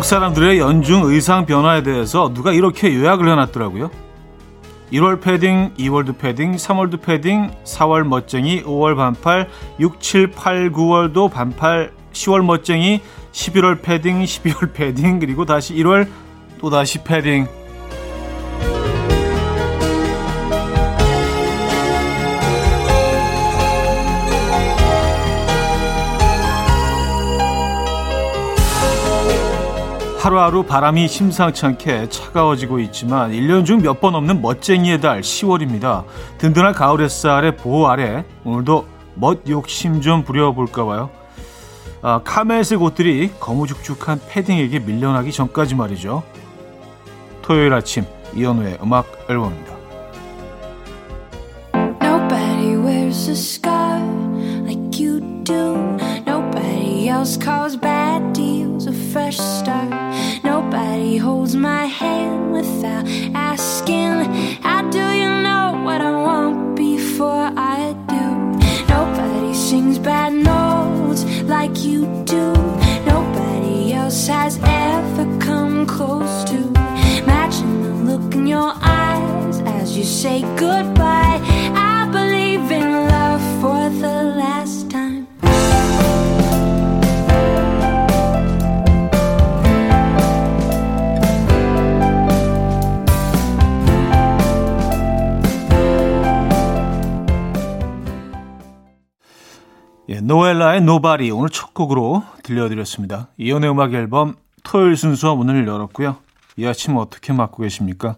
한국 사람들의 연중 의상 변화에 대해서 누가 이렇게 요약을 해놨더라고요. 1월 패딩, 2월도 패딩, 3월도 패딩, 4월 멋쟁이, 5월 반팔, 6, 7, 8, 9월도 반팔, 10월 멋쟁이, 11월 패딩, 12월 패딩, 그리고 다시 1월 또 다시 패딩. 하루하루 바람이 심상치 않게 차가워지고 있지만 1년 중 몇 번 없는 멋쟁이의 달 10월입니다. 든든한 가을 햇살의 보호 아래 오늘도 멋 욕심 좀 부려볼까 봐요. 아, 카멜색 옷들이 거무죽죽한 패딩에게 밀려나기 전까지 말이죠. 토요일 아침 이현우의 음악 앨범입니다. Nobody wears a scar like you do. Nobody else calls bad deals a fresh Nobody holds my hand without asking. How do you know what I want before I do? Nobody sings bad notes like you do. Nobody else has ever come close to matching the look in your eyes as you say goodbye. I believe in love for the last time. 예, 노엘라의 Nobody 오늘 첫 곡으로 들려드렸습니다. 이연의 음악 앨범 토요일 순서 문을 열었고요. 이 아침 어떻게 맞고 계십니까?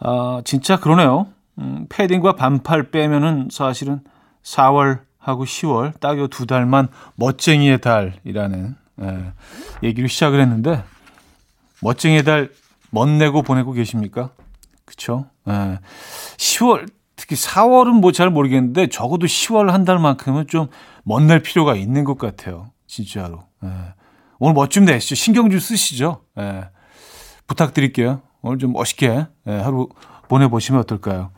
아, 진짜 그러네요. 음, 패딩과 반팔 빼면은 사실은 4월하고 10월 딱 요 두 달만 멋쟁이의 달이라는 예, 얘기로 시작을 했는데 멋쟁이의 달 멋내고 보내고 계십니까? 그쵸? 예, 10월 특히 4월은 뭐 잘 모르겠는데 적어도 10월 한 달만큼은 좀 멋낼 필요가 있는 것 같아요. 진짜로. 예. 오늘 멋 좀 내시죠. 신경 좀 쓰시죠. 예. 부탁드릴게요. 오늘 좀 멋있게 예, 하루 보내보시면 어떨까요?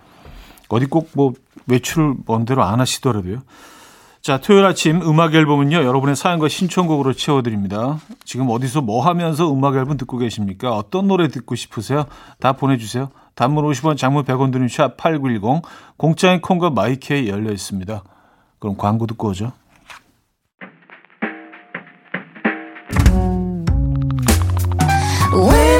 어디 꼭 뭐 외출을 먼대로 안 하시더라도요. 자, 토요일 아침 음악 앨범은요, 여러분의 사연과 신청곡으로 채워드립니다. 지금 어디서 뭐 하면서 음악 앨범 듣고 계십니까? 어떤 노래 듣고 싶으세요? 다 보내주세요. 단문 50원, 장문 100원 드는 샵 8910, 공짜인 콩과 마이케이 열려 있습니다. 그럼 광고 듣고 오죠. 이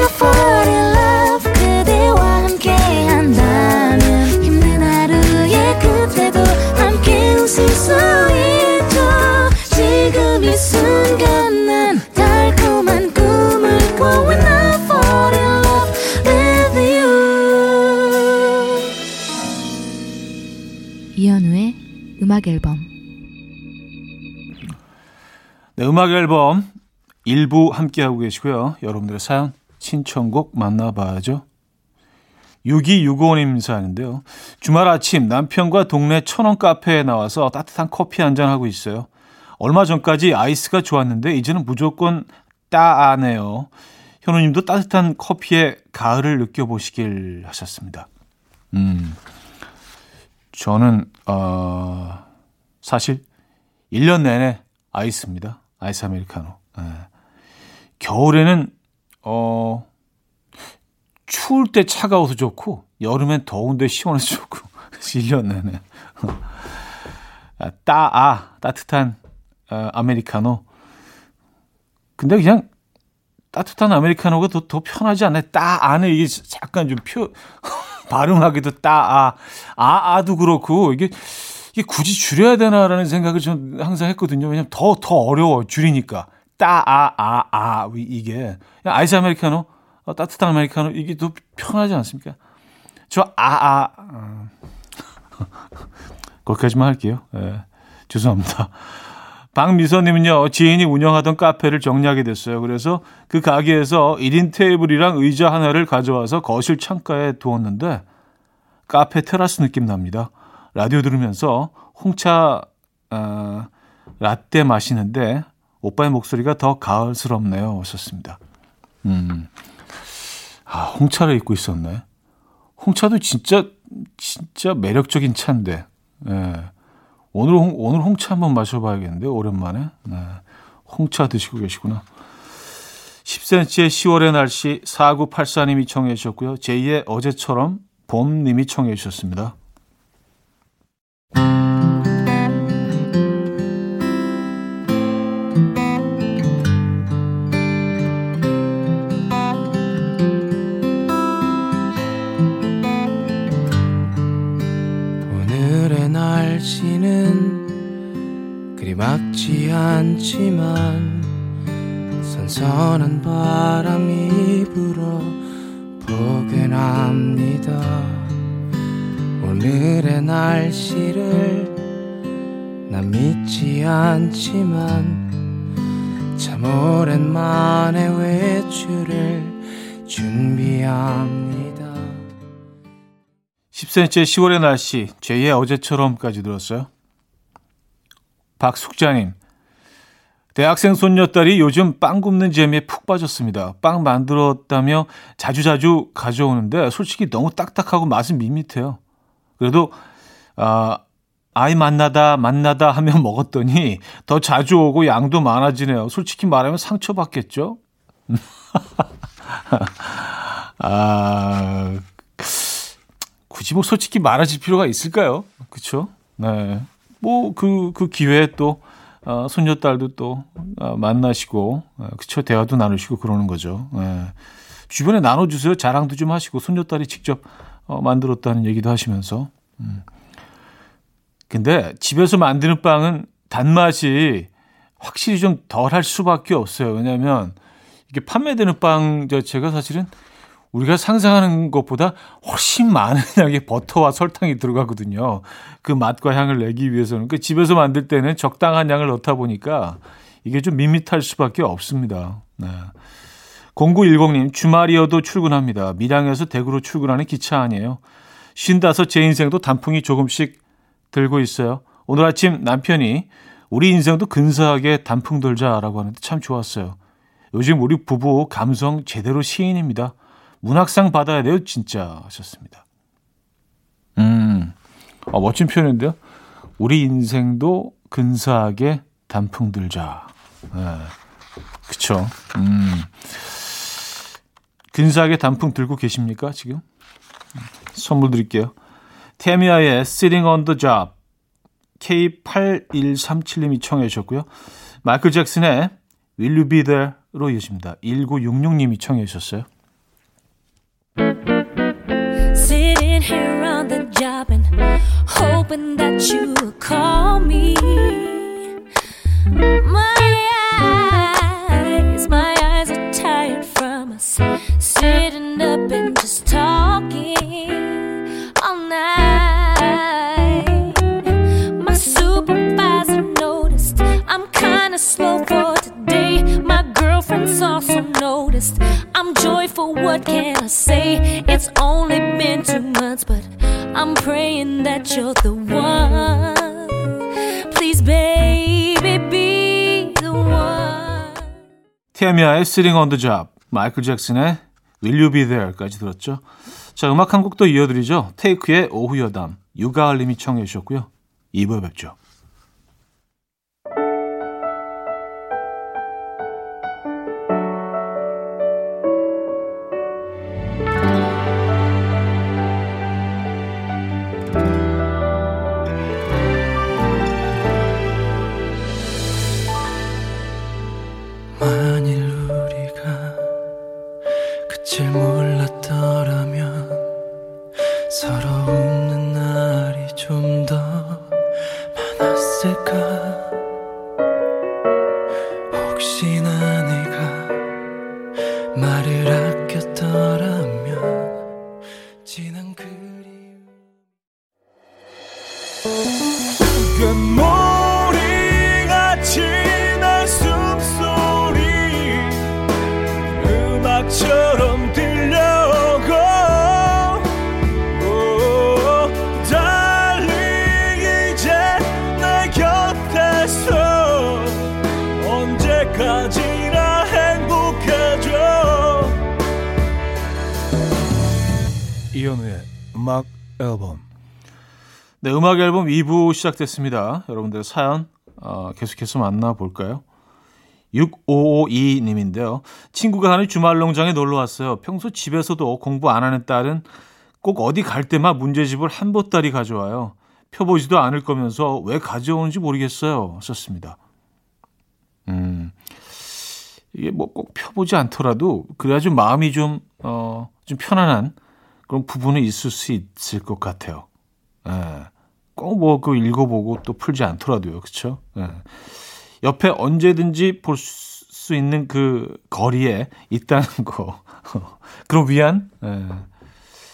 음악 앨범 일부 함께하고 계시고요. 여러분들의 사연, 신청곡 만나봐야죠. 6265님 사연인데요. 주말 아침 남편과 동네 천원 카페에 나와서 따뜻한 커피 한잔 하고 있어요. 얼마 전까지 아이스가 좋았는데 이제는 무조건 따아네요. 현우님도 따뜻한 커피에 가을을 느껴보시길 하셨습니다. 음, 저는 어, 사실 1년 내내 아이스입니다. 아이스 아메리카노. 네. 겨울에는 어 추울 때 차가워서 좋고 여름엔 더운데 시원해서 좋고 1년 내내 아, 따아 따뜻한 어, 아메리카노. 근데 그냥 따뜻한 아메리카노가 더, 더 편하지 않나요? 따 안에 이게 약간 좀 표 발음하기도 따아 아아도 그렇고 이게 이게 굳이 줄여야 되나라는 생각을 좀 항상 했거든요. 왜냐면 더 더 어려워 줄이니까 따 아 아 아 이게 아이스 아메리카노 어, 따뜻한 아메리카노 이게 더 편하지 않습니까? 저 아아 아, 아. 거기까지만 할게요. 예, 죄송합니다. 박미선님은요, 지인이 운영하던 카페를 정리하게 됐어요. 그래서 그 가게에서 1인 테이블이랑 의자 하나를 가져와서 거실 창가에 두었는데, 카페 테라스 느낌 납니다. 라디오 들으면서 홍차, 어, 라떼 마시는데, 오빠의 목소리가 더 가을스럽네요. 오셨습니다. 음. 아, 홍차를 입고 있었네. 홍차도 진짜, 진짜 매력적인 차인데, 예. 오늘 홍, 오늘 홍차 한번 마셔봐야겠는데 오랜만에 네. 홍차 드시고 계시구나. 10cm의 10월의 날씨 4984님이 청해 주셨고요. 제2의 어제처럼 봄님이 청해 주셨습니다. 막지 않지만 선선한 바람이 불어 포근합니다. 오늘의 날씨를 난 믿지 않지만 참 오랜만에 외출을 준비합니다. 10cm의 10월의 날씨, 제2의 어제처럼까지 들었어요. 박숙자님, 대학생 손녀딸이 요즘 빵 굽는 재미에 푹 빠졌습니다. 빵 만들었다며 자주자주 가져오는데 솔직히 너무 딱딱하고 맛은 밋밋해요. 그래도 아, 아이 만나다 만나다 하면 먹었더니 더 자주 오고 양도 많아지네요. 솔직히 말하면 상처받겠죠? 아, 굳이 뭐 솔직히 말하실 필요가 있을까요? 그쵸? 네. 뭐, 그, 그 기회에 또, 어, 손녀딸도 또, 어, 만나시고, 어, 그쵸? 대화도 나누시고 그러는 거죠. 네. 주변에 나눠주세요. 자랑도 좀 하시고, 손녀딸이 직접, 어, 만들었다는 얘기도 하시면서. 음. 근데 집에서 만드는 빵은 단맛이 확실히 좀 덜 할 수밖에 없어요. 왜냐면, 이게 판매되는 빵 자체가 사실은 우리가 상상하는 것보다 훨씬 많은 양의 버터와 설탕이 들어가거든요. 그 맛과 향을 내기 위해서는. 그 집에서 만들 때는 적당한 양을 넣다 보니까 이게 좀 밋밋할 수밖에 없습니다. 네. 0910님, 주말이어도 출근합니다. 밀양에서 대구로 출근하는 기차 아니에요. 쉰다서 제 인생도 단풍이 조금씩 들고 있어요. 오늘 아침 남편이 우리 인생도 근사하게 단풍 들자라고 하는데 참 좋았어요. 요즘 우리 부부 감성 제대로 시인입니다. 문학상 받아야 돼요, 진짜 하셨습니다. 음, 어, 멋진 표현인데요. 우리 인생도 근사하게 단풍 들자. 네, 그쵸. 음, 근사하게 단풍 들고 계십니까, 지금? 선물 드릴게요. 테미아의 Sitting on the Job K8137님이 청해 주셨고요. 마이클 잭슨의 Will You Be There로 이어집니다. 1966님이 청해 주셨어요. Sitting here on the job and hoping that you will call me. My eyes, my eyes are tired from us sitting up and just talking all night. My supervisor noticed I'm kinda slow for today. My girlfriend's also noticed joyful. What can I say? It's only been two months, but I'm praying that you're the one. Please, baby, be the one. 테미아의 Sitting on the Job, 마이클 잭슨의 Will You Be There까지 들었죠. 자, 음악 한곡더 이어드리죠. 테이크의 오후 여담, 유가을님이 청해 주셨고요. 2부에 뵙죠. 음악 앨범 2부 시작됐습니다. 여러분들 사연 어, 계속해서 만나볼까요? 6552님인데요. 친구가 하는 주말 농장에 놀러 왔어요. 평소 집에서도 공부 안 하는 딸은 꼭 어디 갈 때만 문제집을 한 보따리 가져와요. 펴보지도 않을 거면서 왜 가져오는지 모르겠어요. 썼습니다. 음, 이게 뭐 꼭 펴보지 않더라도 그래야 좀 마음이 좀, 어, 좀 편안한 그런 부분은 있을 수 있을 것 같아요. 예. 꼭 뭐 그 읽어보고 또 풀지 않더라도요. 예. 옆에 언제든지 볼 수 있는 그 거리에 있다는 거. 그럼 위안? 예.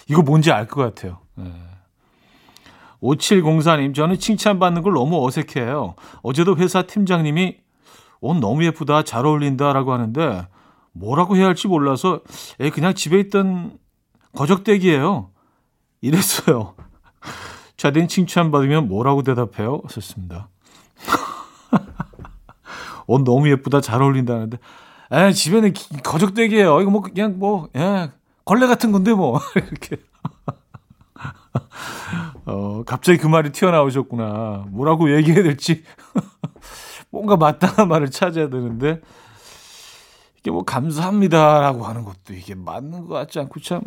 이거 뭔지 알 것 같아요. 예. 5704님, 저는 칭찬받는 걸 너무 어색해요. 어제도 회사 팀장님이 옷 너무 예쁘다, 잘 어울린다 라고 하는데 뭐라고 해야 할지 몰라서 에 그냥 집에 있던 거적대기예요. 이랬어요. 자된 칭찬받으면 뭐라고 대답해요? 썼습니다. 옷 너무 예쁘다, 잘 어울린다는데 에 집에는 거적대기예요. 이거 뭐 그냥 뭐 예, 걸레 같은 건데 뭐 이렇게 어, 갑자기 그 말이 튀어나오셨구나. 뭐라고 얘기해야 될지. 뭔가 마땅한 말을 찾아야 되는데, 이게 뭐, 감사합니다라고 하는 것도 이게 맞는 것 같지 않고 참,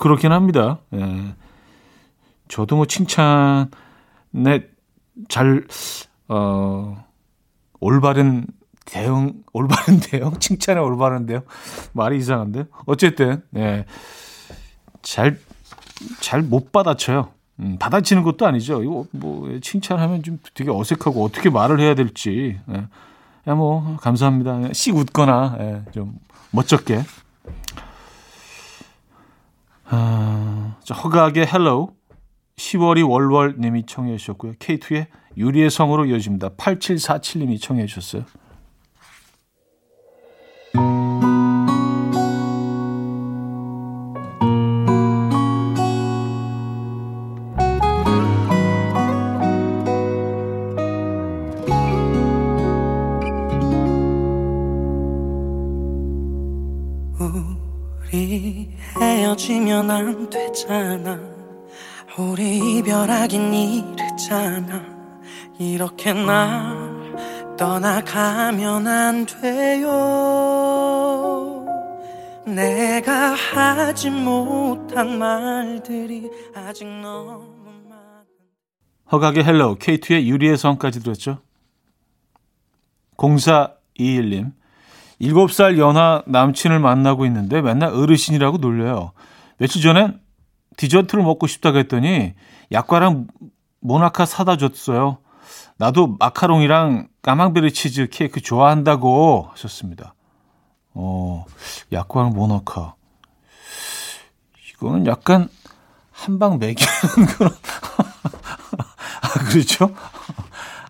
그렇긴 합니다. 예. 저도 뭐 칭찬에 잘, 어, 올바른 대응, 올바른 대응? 칭찬에 올바른 대응? 말이 이상한데? 어쨌든, 예. 잘, 잘 못 받아쳐요. 음, 받아치는 것도 아니죠. 이거 뭐 칭찬하면 좀 되게 어색하고 어떻게 말을 해야 될지. 예. 야, 뭐 감사합니다. 씩 웃거나 예, 좀 멋쩍게. 아, 자, 허각의 Hello 10월이 월월 님이 청해 주셨고요. K2의 유리의 성으로 이어집니다. 8747님이 청해 주셨어요. 이별하긴 이르잖아 이렇게 날 떠나가면 안 돼요 내가 하지 못한 말들이 아직 너무 많은 허각의 Hello K2의 유리의 성까지 들었죠. 0421님 7살 연하 남친을 만나고 있는데 맨날 어르신이라고 놀려요. 며칠 전엔 디저트를 먹고 싶다고 했더니 약과랑 모나카 사다 줬어요. 나도 마카롱이랑 까망베리 치즈 케이크 좋아한다고 하셨습니다. 어, 약과랑 모나카. 이거는 약간 한방 매기는 그런. 아, 그렇죠?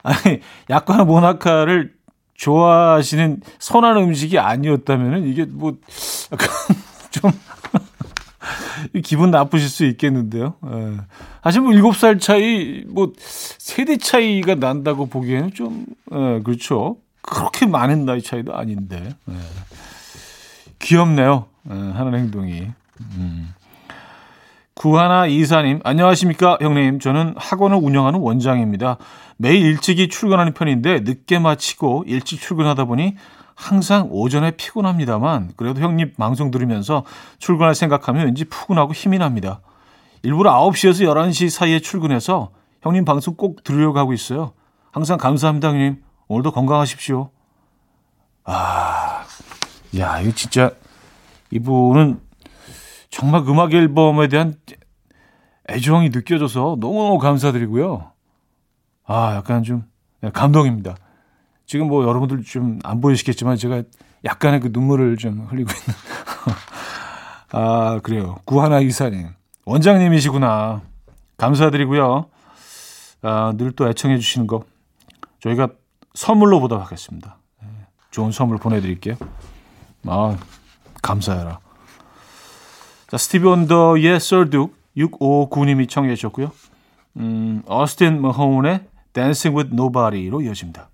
아니, 약과랑 모나카를 좋아하시는 선한 음식이 아니었다면은 이게 뭐 약간 좀 기분 나쁘실 수 있겠는데요. 예. 사실 뭐 7살 차이, 뭐 세대 차이가 난다고 보기에는 좀, 예, 그렇죠. 그렇게 많은 나이 차이도 아닌데. 예. 귀엽네요. 예, 하는 행동이. 음. 구하나 이사님, 안녕하십니까, 형님. 저는 학원을 운영하는 원장입니다. 매일 일찍이 출근하는 편인데 늦게 마치고 일찍 출근하다 보니 항상 오전에 피곤합니다만 그래도 형님 방송 들으면서 출근할 생각하면 왠지 푸근하고 힘이 납니다. 일부러 9시에서 11시 사이에 출근해서 형님 방송 꼭 들으려고 하고 있어요. 항상 감사합니다, 형님. 오늘도 건강하십시오. 아, 야, 이거 진짜 이분은 정말 음악 앨범에 대한 애정이 느껴져서 너무너무 감사드리고요. 아, 약간 좀 감동입니다. 지금 뭐 여러분들 좀 안 보이시겠지만 제가 약간의 그 눈물을 좀 흘리고 있는. 아, 그래요. 구하나 이사님. 원장님이시구나. 감사드리고요. 아, 늘 또 애청해 주시는 거 저희가 선물로 보도록 하겠습니다. 네, 좋은 선물 보내드릴게요. 아, 감사해라. 자, 스티비 원더의 썰둑 6559님이 청해 주셨고요. 음, 어스틴 머호운의 Dancing with Nobody로 이어집니다.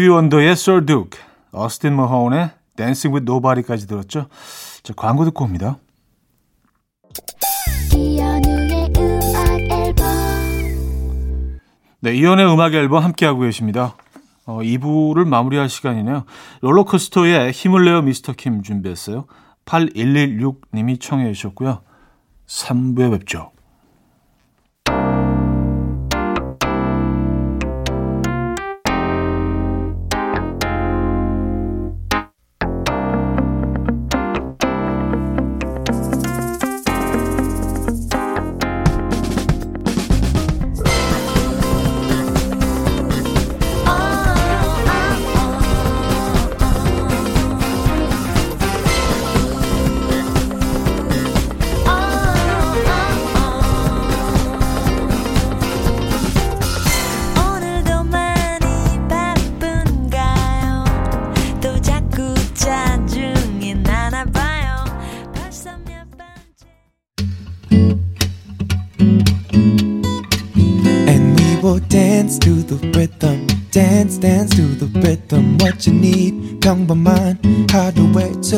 스티비 원더의 Sir Duke, 어스틴 머하운의 Dancing with Nobody까지 들었죠. 자, 광고 듣고 옵니다. 네, 이연의 음악 앨범 함께하고 계십니다. 어, 2부를 마무리할 시간이네요. 롤러코스터에 힘을 내어 미스터 킴 준비했어요. 8116님이 청해 주셨고요. 3부에 뵙죠.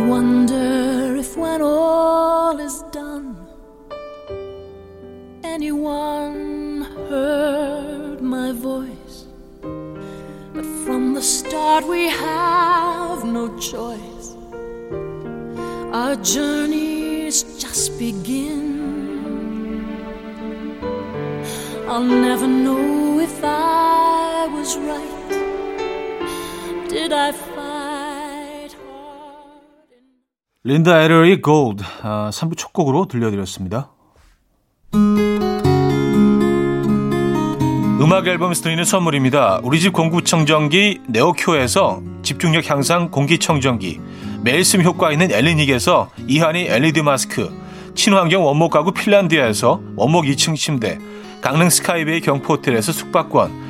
Wonder if when all is done, anyone heard my voice. But from the start, we have no choice. Our journeys just begin. I'll never know 린다 에러의 Gold 아, 3부 첫 곡으로 들려드렸습니다. 음악 앨범에서 드리는 선물입니다. 우리 집 공구청정기 네오큐에서 집중력 향상 공기청정기 매일 쓰임 효과 있는 엘리닉에서 이하니 LED 마스크 친환경 원목 가구 핀란디아에서 원목 2층 침대 강릉 스카이베이 경포호텔에서 숙박권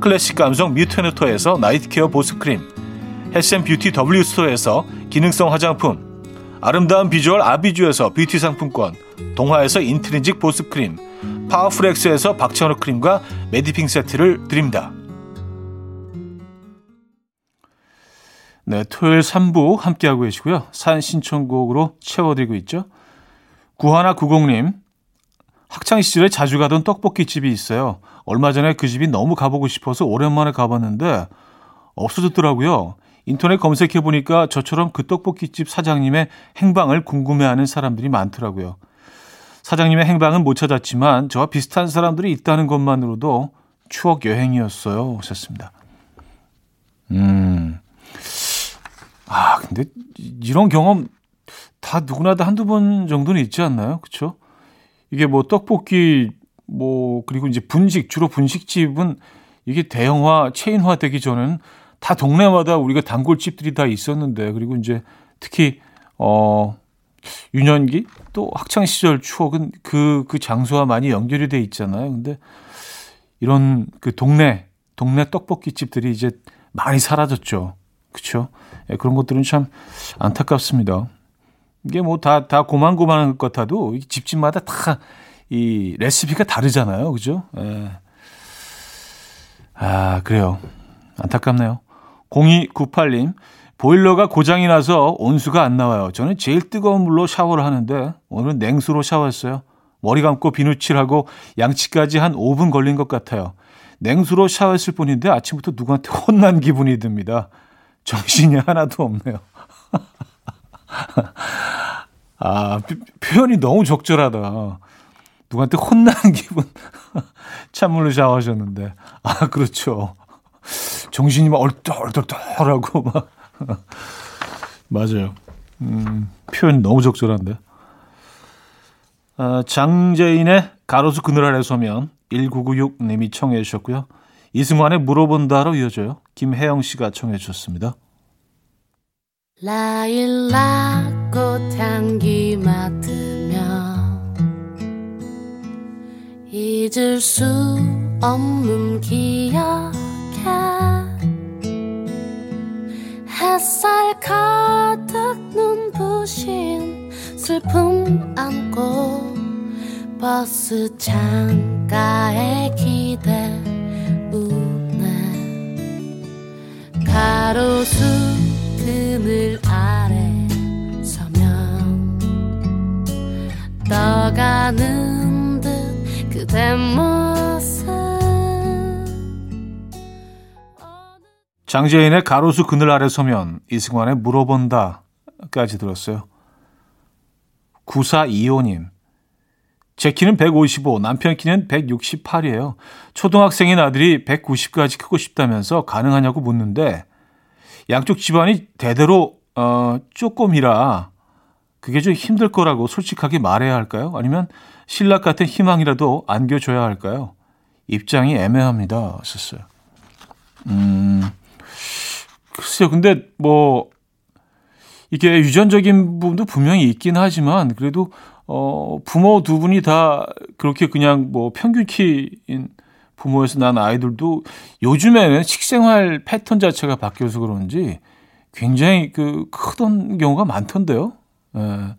클래식 감성 뮤테너토에서 night care 보습크림 health and beauty W스토어에서 기능성 화장품 아름다운 비주얼 아비주에서 뷰티 상품권 동화에서 인트리직 보습크림 파워풀엑스에서 박찬호 크림과 메디핑 세트를 드립니다. 네, 토요일 3부 함께하고 계시고요. 산 신청곡으로 채워드리고 있죠. 구하나 구공님 학창 시절에 자주 가던 떡볶이 집이 있어요. 얼마 전에 그 집이 너무 가보고 싶어서 오랜만에 가봤는데 없어졌더라고요. 인터넷 검색해 보니까 저처럼 그 떡볶이 집 사장님의 행방을 궁금해하는 사람들이 많더라고요. 사장님의 행방은 못 찾았지만 저와 비슷한 사람들이 있다는 것만으로도 추억 여행이었어요. 하셨습니다. 음. 아, 근데 이런 경험 다 누구나 다 한두 번 정도는 있지 않나요? 그쵸? 이게 뭐 떡볶이 뭐 그리고 이제 분식 주로 분식집은 이게 대형화 체인화 되기 전에는 다 동네마다 우리가 단골집들이 다 있었는데 그리고 이제 특히 어 유년기 또 학창 시절 추억은 그그 그 장소와 많이 연결이 돼 있잖아요. 근데 이런 그 동네 동네 떡볶이 집들이 이제 많이 사라졌죠. 그렇죠? 예, 그런 것들은 참 안타깝습니다. 이게 뭐 다 다 고만고만한 것 같아도 집집마다 다 이 레시피가 다르잖아요. 그죠? 예. 아, 그래요. 안타깝네요. 0298님, 보일러가 고장이 나서 온수가 안 나와요. 저는 제일 뜨거운 물로 샤워를 하는데 오늘은 냉수로 샤워했어요. 머리 감고 비누칠하고 양치까지 한 5분 걸린 것 같아요. 냉수로 샤워했을 뿐인데 아침부터 누구한테 혼난 기분이 듭니다. 정신이 하나도 없네요. 아, 표현이 너무 적절하다. 누구한테 혼난 기분. 찬물로 샤워하셨는데. 아, 그렇죠. 정신이 막 얼떨떨떨하고 막. 맞아요. 음, 표현 너무 적절한데. 아, 장재인의 가로수 그늘 아래 서면 1996님이 청해 주셨고요. 이승환의 물어본다로 이어져요. 김혜영 씨가 청해 주셨습니다. 라일락 꽃 향기 맡으며 잊을 수 없는 기억에 햇살 가득 눈부신 슬픔 안고 버스 창가에 기대 우네 가로수 그늘 아래 서면 떠가는 듯 그대 모습 장재인의 가로수 그늘 아래 서면 이승환의 물어본다까지 들었어요. 9425님 제 키는 155, 남편 키는 168이에요. 초등학생인 아들이 190까지 크고 싶다면서 가능하냐고 묻는데 양쪽 집안이 대대로 어, 쪼꼬미라 그게 좀 힘들 거라고 솔직하게 말해야 할까요? 아니면 신락 같은 희망이라도 안겨줘야 할까요? 입장이 애매합니다. 썼어요. 음, 글쎄요. 근데 뭐 이게 유전적인 부분도 분명히 있긴 하지만 그래도 어, 부모 두 분이 다 그렇게 그냥 뭐 평균 키인 부모에서 난 아이들도 요즘에는 식생활 패턴 자체가 바뀌어서 그런지 굉장히 그 크던 경우가 많던데요. 예.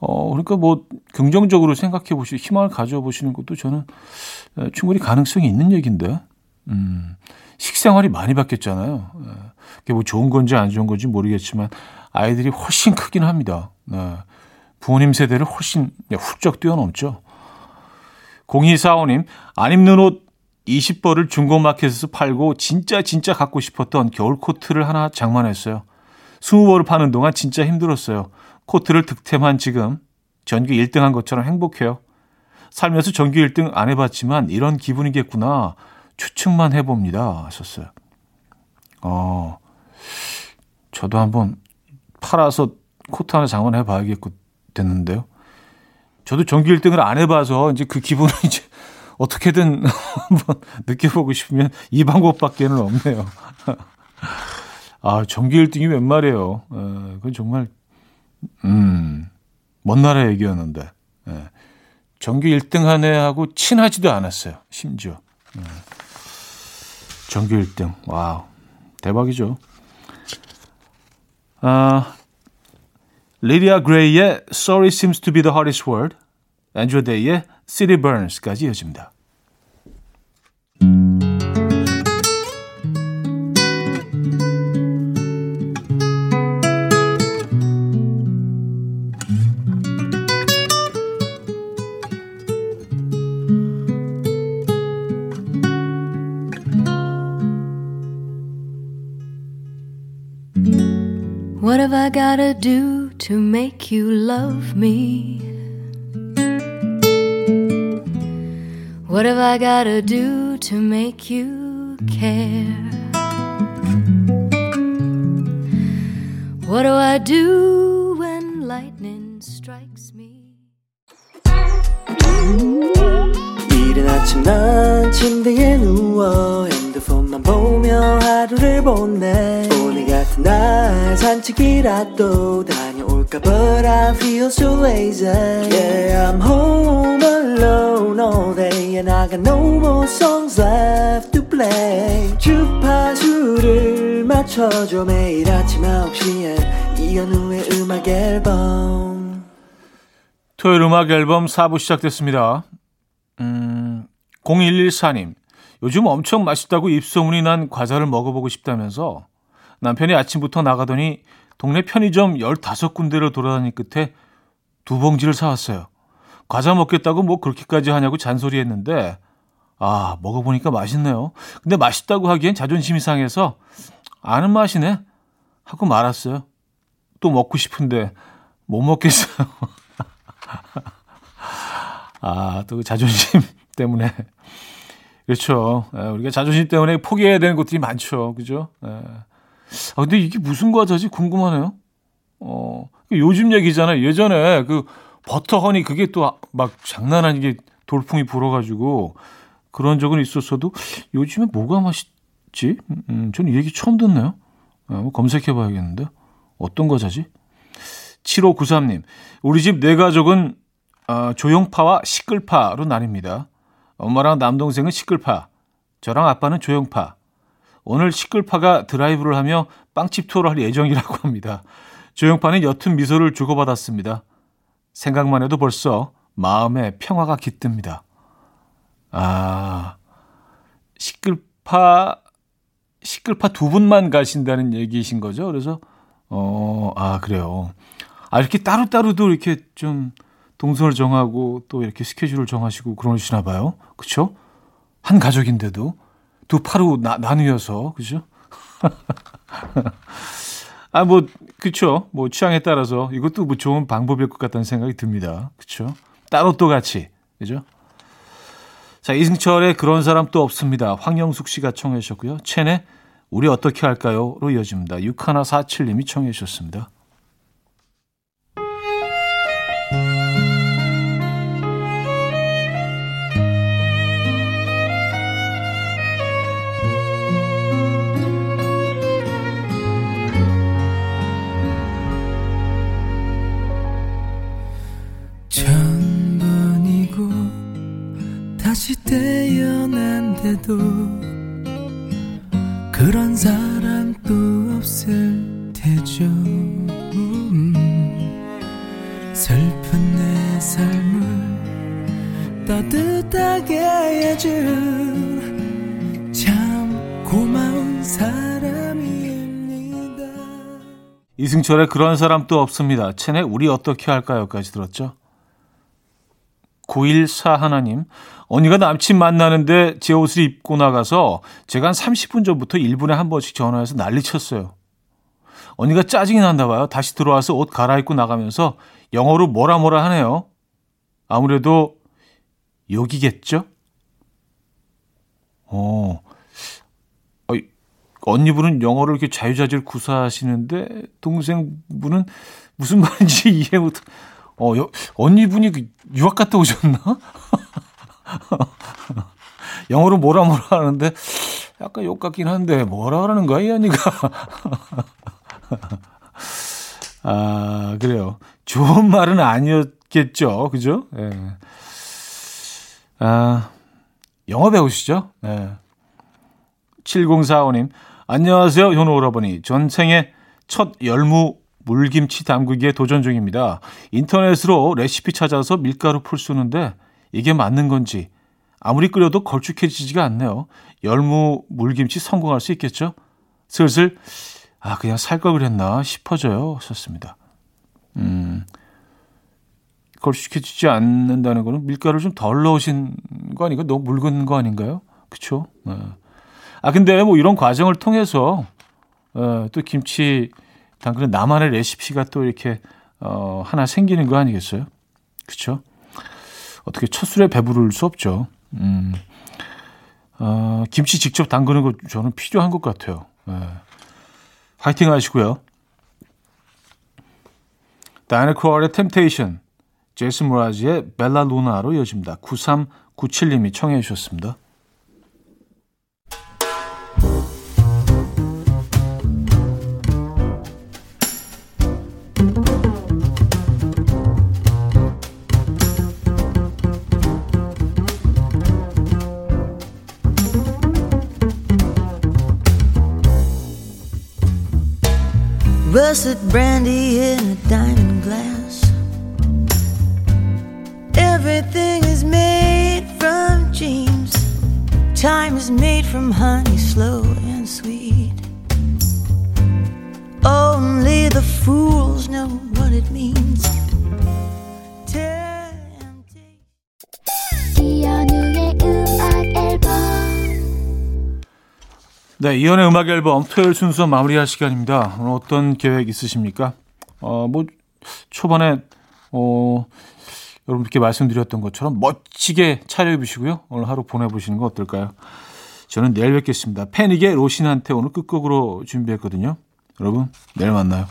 어, 그러니까 뭐 긍정적으로 생각해 보시고 희망을 가져 보시는 것도 저는 예, 충분히 가능성이 있는 얘기인데. 음. 식생활이 많이 바뀌었잖아요. 예. 그게 뭐 좋은 건지 안 좋은 건지 모르겠지만 아이들이 훨씬 크긴 합니다. 네. 부모님 세대를 훨씬 훌쩍 뛰어넘죠. 0245님, 안 입는 옷 20벌을 중고마켓에서 팔고 진짜 진짜 갖고 싶었던 겨울 코트를 하나 장만했어요. 20벌을 파는 동안 진짜 힘들었어요. 코트를 득템한 지금 전교 1등 한 것처럼 행복해요. 살면서 전교 1등 안 해봤지만 이런 기분이겠구나. 추측만 해봅니다. 하셨어요. 어, 저도 한번 팔아서 코트 하나 장만해 봐야겠고 됐는데요. 저도 전기 1등을 안 해봐서 이제 그 기분을 이제 어떻게든 한번 느껴보고 싶으면 이 방법밖에는 없네요. 아, 전교 1등이 웬 말이에요. 에, 그건 정말, 음, 먼 나라 얘기였는데. 에, 전교 1등 한 애하고 친하지도 않았어요. 심지어. 에, 전교 1등. Wow. 대박이죠. 아, 리디아 그레이의 Sorry Seems to be the Hardest Word, 안드라 데이의 City Burns까지 이어집니다. What have I gotta do to make you love me? What have I gotta do to make you care? What do I do when lightning strikes me? 이른 아침 난 침대에 누워 핸드폰만 보며 하루를 보내 오늘 같은 날 산책이라도 다 But I feel so lazy Yeah I'm home alone all day And I got no more songs left to play 주파수를 맞춰줘 매일 아침 9시에 이현우의 음악 앨범 토요일 음악 앨범 4부 시작됐습니다. 음, 0114님. 요즘 엄청 맛있다고 입소문이 난 과자를 먹어보고 싶다면서 남편이 아침부터 나가더니 동네 편의점 15군데를 돌아다닌 끝에 두 봉지를 사왔어요. 과자 먹겠다고 뭐 그렇게까지 하냐고 잔소리했는데 아 먹어보니까 맛있네요. 근데 맛있다고 하기엔 자존심이 상해서 아는 맛이네 하고 말았어요. 또 먹고 싶은데 못 먹겠어요. 아, 또그 자존심 때문에. 그렇죠. 예, 우리가 자존심 때문에 포기해야 되는 것들이 많죠. 그죠? 예. 아, 근데 이게 무슨 과자지? 궁금하네요. 어, 요즘 얘기잖아요. 예전에 그 버터 허니 그게 또 막 장난 아니게 돌풍이 불어가지고 그런 적은 있었어도 요즘에 뭐가 맛있지? 음, 저는 이 얘기 처음 듣네요. 아, 뭐 검색해 봐야겠는데. 어떤 과자지? 7593님, 우리 집 네 가족은 어, 조용파와 시끌파로 나뉩니다. 엄마랑 남동생은 시끌파, 저랑 아빠는 조용파. 오늘 시끌파가 드라이브를 하며 빵집 투어를 할 예정이라고 합니다. 조용파는 옅은 미소를 주고받았습니다. 생각만 해도 벌써 마음에 평화가 깃듭니다. 아, 시끌파, 시끌파 두 분만 가신다는 얘기이신 거죠? 그래서, 어, 아, 그래요. 아, 이렇게 따로따로도 이렇게 좀 동선을 정하고 또 이렇게 스케줄을 정하시고 그러시나 봐요. 그쵸? 한 가족인데도 두 파로 나, 나누어서, 그죠? 아, 뭐, 그쵸. 뭐, 취향에 따라서 이것도 뭐 좋은 방법일 것 같다는 생각이 듭니다. 그쵸? 따로 또 같이. 그죠? 자, 이승철의 그런 사람 또 없습니다. 황영숙 씨가 청해 주셨고요. 첸의 우리 어떻게 할까요? 로 이어집니다. 6147님이 청해 주셨습니다. 태어난데도 그런 사람 또 없을 테죠 음, 슬픈 내 삶을 따뜻하게 해준 참 고마운 사람입니다 이승철의 그런 사람 또 없습니다. 첸의 우리 어떻게 할까요?까지 들었죠. 914 하나님, 언니가 남친 만나는데 제 옷을 입고 나가서 제가 한 30분 전부터 1분에 한 번씩 전화해서 난리 쳤어요. 언니가 짜증이 난다 봐요. 다시 들어와서 옷 갈아입고 나가면서 영어로 뭐라 뭐라 하네요. 아무래도 욕이겠죠? 어, 언니분은 영어를 이렇게 자유자재로 구사하시는데 동생분은 무슨 말인지 이해 못. 어, 여, 언니분이 그 유학 갔다 오셨나? 영어로 뭐라 뭐라 하는데 약간 욕 같긴 한데 뭐라 그러는 거야 이 언니가? 아 그래요. 좋은 말은 아니었겠죠, 그죠? 예. 아 영어 배우시죠? 예. 7045님 안녕하세요 현우 오라버니 전생에 첫 열무 물김치 담그기에 도전 중입니다. 인터넷으로 레시피 찾아서 밀가루 풀 쓰는데 이게 맞는 건지 아무리 끓여도 걸쭉해지지가 않네요. 열무 물김치 성공할 수 있겠죠? 슬슬 아 그냥 살 걸 그랬나 싶어져요. 썼습니다. 음 걸쭉해지지 않는다는 거는 밀가루를 좀덜 넣으신 거 아닌가? 너무 묽은 거 아닌가요? 그쵸? 네. 아 근데 뭐 이런 과정을 통해서 어, 또 김치 담그는 나만의 레시피가 또 이렇게 어, 하나 생기는 거 아니겠어요? 그렇죠? 어떻게 첫 술에 배부를 수 없죠. 음, 어, 김치 직접 담그는 거 저는 필요한 것 같아요. 네. 화이팅 하시고요. 다이나 크로얼의 템테이션, 제이슨 모라지의 벨라 루나로 이어집니다. 9397님이 청해 주셨습니다. Brandy in a diamond glass. Everything is made from dreams. Time is made from honey, slow and sweet. Only the fools know what it means. 네, 이연의 음악 앨범 토요일 순서 마무리할 시간입니다. 오늘 어떤 계획 있으십니까? 어, 뭐 초반에 어 여러분께 말씀드렸던 것처럼 멋지게 차려입으시고요. 오늘 하루 보내보시는 거 어떨까요? 저는 내일 뵙겠습니다. 패닉의 로신한테 오늘 끝곡으로 준비했거든요. 여러분, 내일 만나요.